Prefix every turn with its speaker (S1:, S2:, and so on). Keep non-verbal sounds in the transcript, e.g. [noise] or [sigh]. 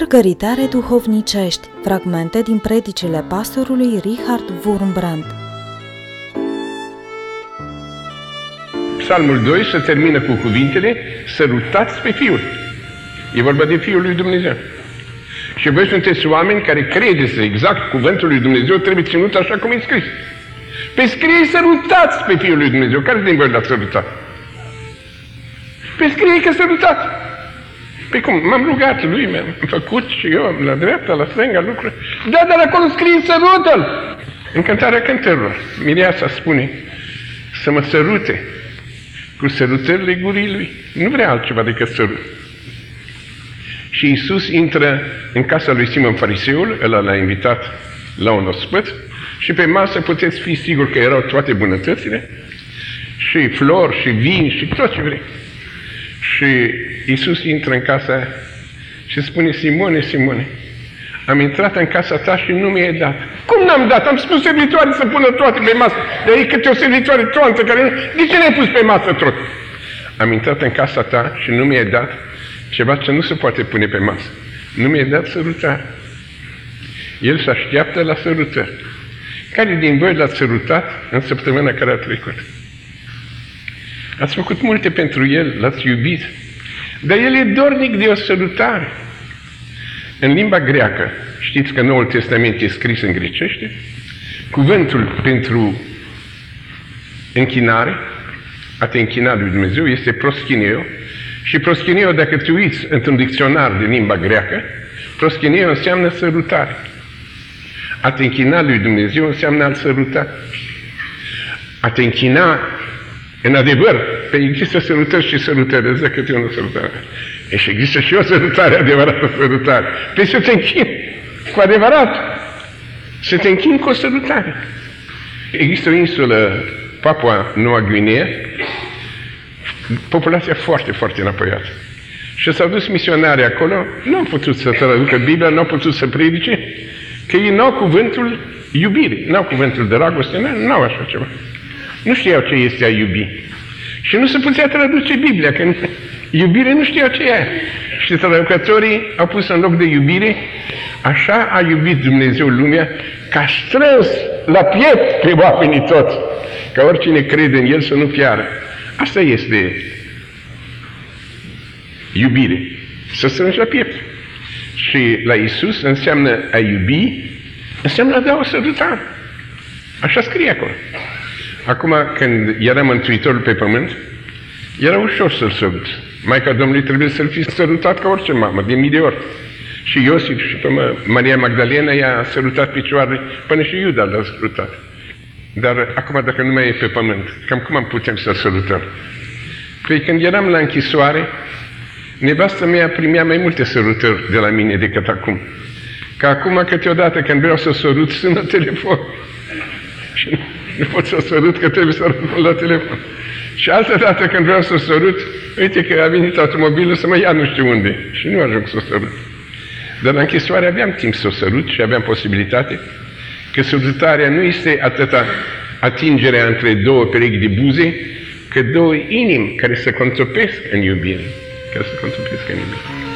S1: Mărgăritare duhovnicești, fragmente din predicile pastorului Richard Wurmbrand.
S2: Psalmul 2 se termină cu cuvintele Sărutați pe Fiul. E vorba de Fiul lui Dumnezeu. Și voi sunteți oameni care credeți exact cuvântul lui Dumnezeu trebuie ținut așa cum e scris. Pe scrie sărutați pe Fiul lui Dumnezeu. Care din voi l-ați sărutat? Pe scrie că sărutați. Păi cum, m-am rugat lui, mi-am făcut și eu la dreapta, la stânga lucruri. Da, dar acolo scrie sărută-l. În cântarea cântărilor, Mireasa spune să mă sărute cu sărutările gurii lui. Nu vrea altceva decât sărut. Și Iisus intră în casa lui Simon Fariseul, ăla l-a invitat la un ospăț, și pe masă puteți fi sigur că erau toate bunătățile, și flori, și vin, și tot ce vrei. Și Iisus intră în casa și spune, Simone, Simone, am intrat în casa ta și nu mi-ai dat. Cum n-am dat? Am spus servitoare să pună toate pe masă. Dar e câte o servitoare toantă care nu... De ce ne-ai pus pe masă tot? Am intrat în casa ta și nu mi-ai dat ceva ce nu se poate pune pe masă. Nu mi-ai dat sărutare. El se așteaptă la sărutări. Care din voi l-ați sărutat în săptămâna care a trecut? Ați făcut multe pentru el, l-ați iubit. Dar el e dornic de o sărutare. În limba greacă, știți că Noul Testament e scris în grecește, cuvântul pentru închinare, a te închina lui Dumnezeu, este proschineo, și proschineo, dacă te uiți într-un dicționar de limba greacă, proschineo înseamnă sărutare. A te închina lui Dumnezeu înseamnă a-L săruta. A te închina în adevăr, pe există sărutări și sărutări, îți câte o sărutare. E și există și o sărutare adevărată sărutare. Păi să te închini cu adevărat. Să te închini cu o sărutare. Există o insulă, Papua Noua Guinea, populația foarte, foarte înapoiată. Și s-au dus misionari acolo, nu au putut să traducă Biblia, nu au putut să predice, că ei nu au cuvântul iubirii, nu au cuvântul de dragoste, nu au așa ceva. Nu știau ce este a iubi. Și nu se putea traduce Biblia, că iubire nu știau ce e. Și traducătorii au pus în loc de iubire, așa a iubit Dumnezeu lumea, ca strâns la piept pe oamenii toți, ca oricine crede în El să nu piară. Asta este iubire. Să strângi la piept. Și la Isus înseamnă a iubi, înseamnă a da o sărutare. Așa scrie acolo. Acum, când era Mântuitorul pe pământ, era ușor să-l sărut. Maica Domnului trebuie să-l fi sărutat ca orice mamă, de mii de ori. Și Iosif și pe Maria Magdalena i-a sărutat picioarele, până și Iuda l-a sărutat. Dar acum, dacă nu mai e pe pământ, cam cum am putem să-l sărutăm? Păi când eram la închisoare, nevastă mea primea mai multe sărutări de la mine decât acum. Ca acum, câteodată, când vreau să sărut, sună telefon. Și [laughs] nu pot să sărut că trebuie să răspund la telefon. Și altă dată când vreau să sărut, uite că a venit automobilul să mă ia nu știu unde. Și nu ajung să o sărut. Dar la închisoare aveam timp să o sărut și aveam posibilitate că sărutarea nu este atâta atingerea între două perechi de buze, că două inimi care se contopesc în iubire. Care se contopesc în iubire.